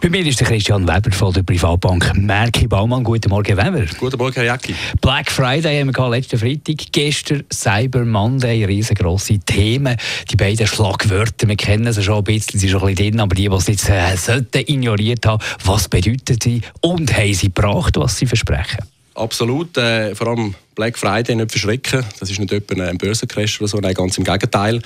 bei mir ist der Christian Weber von der Privatbank Merki Baumann. Guten Morgen, Weber. Guten Morgen, Herr Jacki. Black Friday haben wir letzten Freitag. Gestern Cyber Monday, riesengroße Themen. Die beiden Schlagwörter, wir kennen sie schon ein bisschen, sie sind schon ein bisschen drin, aber die, die es jetzt äh, sollten ignoriert haben, was bedeuten sie und haben sie gebracht, was sie versprechen? Absolut, äh, vor allem Black Friday nicht verschrecken. Das ist nicht etwa ein Börsencrash oder so, nein, ganz im Gegenteil.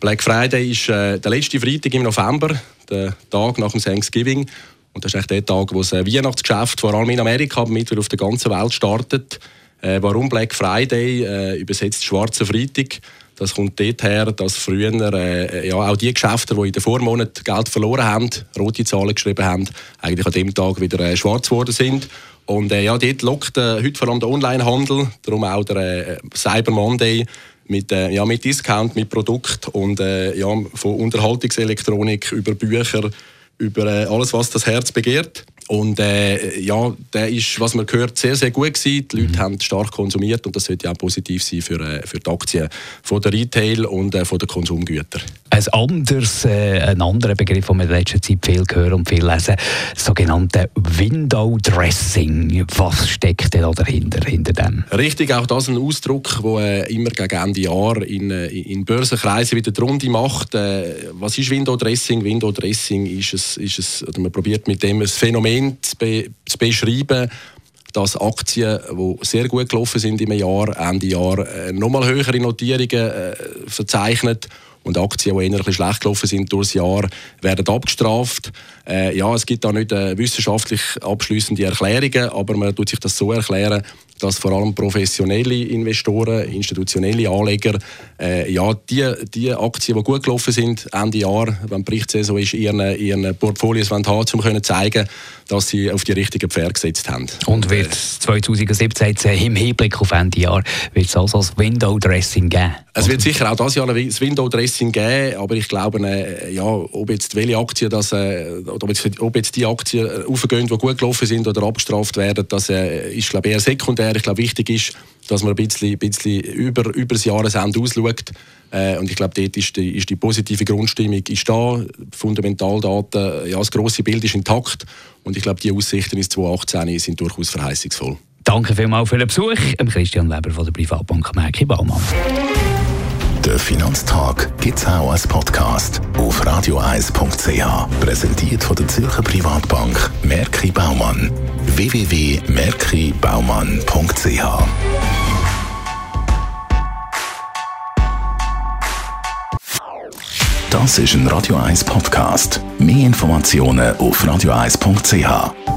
Black Friday ist äh, der letzte Freitag im November der Tag nach dem Thanksgiving. Und das ist echt der Tag, wo das äh, Weihnachtsgeschäft vor allem in Amerika, aber mittlerweile auf der ganzen Welt startet. Äh, warum Black Friday? Äh, übersetzt Schwarzer Freitag. Das kommt daher, dass früher äh, ja, auch die Geschäfte, die in den Vormonaten Geld verloren haben, rote Zahlen geschrieben haben, eigentlich an dem Tag wieder äh, schwarz geworden sind. Und äh, ja, dort lockt äh, heute vor allem der Onlinehandel, darum auch der äh, Cyber Monday mit, äh, ja, mit Discount, mit Produkt und äh, ja, von Unterhaltungselektronik über Bücher, über äh, alles, was das Herz begehrt. Und äh, ja, der ist, was man gehört, sehr, sehr gut gewesen. Die Leute mhm. haben stark konsumiert und das sollte auch positiv sein für, äh, für die Aktien von der Retail und äh, von den Konsumgütern. Ein, anderes, äh, ein anderer Begriff, den wir in letzter Zeit viel hören und viel lesen, das sogenannte Window Dressing. Was steckt denn da dahinter, hinter dem? Richtig, auch das ein Ausdruck, der äh, immer gegen Ende Jahr in, äh, in Börsenkreisen wieder die Runde macht. Äh, was ist Window Dressing? Window Dressing ist es, ist es oder man probiert mit dem ein Phänomen zu, be, zu beschreiben, dass Aktien, die sehr gut gelaufen sind im Jahr, Ende Jahr, äh, nochmal höhere Notierungen äh, verzeichnet und Aktien, die eher ein bisschen schlecht gelaufen sind durchs Jahr, werden abgestraft. Äh, ja, es gibt da nicht äh, wissenschaftlich abschließende Erklärungen, aber man tut sich das so erklären, dass vor allem professionelle Investoren, institutionelle Anleger, äh, ja, die, die Aktien, die gut gelaufen sind, Ende Jahr, wenn die Berichtssaison ist, ihren, ihren Portfolios haben, um zu zeigen, dass sie auf die richtigen Pferde gesetzt haben. Und wird 2017 jetzt im Hinblick auf Ende Jahr wird es also das Window-Dressing geben? Es wird sicher auch dieses Jahr ein Window-Dressing geben, aber ich glaube, äh, ja, ob jetzt welche Aktien das, äh, ob jetzt, ob jetzt die Aktien aufgehen, die gut gelaufen sind oder abgestraft werden, das äh, ist glaube eher sekundär. Ich glaube, wichtig ist, dass man ein bisschen, bisschen über, über das Jahresende ausschaut. Äh, und ich glaube, dort ist die, ist die positive Grundstimmung ist da. Fundamentaldaten, ja, das grosse Bild ist intakt. Und ich glaube, die Aussichten ins 2018 sind durchaus verheißungsvoll. Danke vielmals für den Besuch, Christian Weber von der Privatbank Merki Baumann. Der Finanztag gibt es auch als Podcast auf radioeis.ch. Präsentiert von der Zürcher Privatbank Merki Baumann. www.merkibaumann.ch Das ist ein Radio 1 Podcast. Mehr Informationen auf radioeis.ch.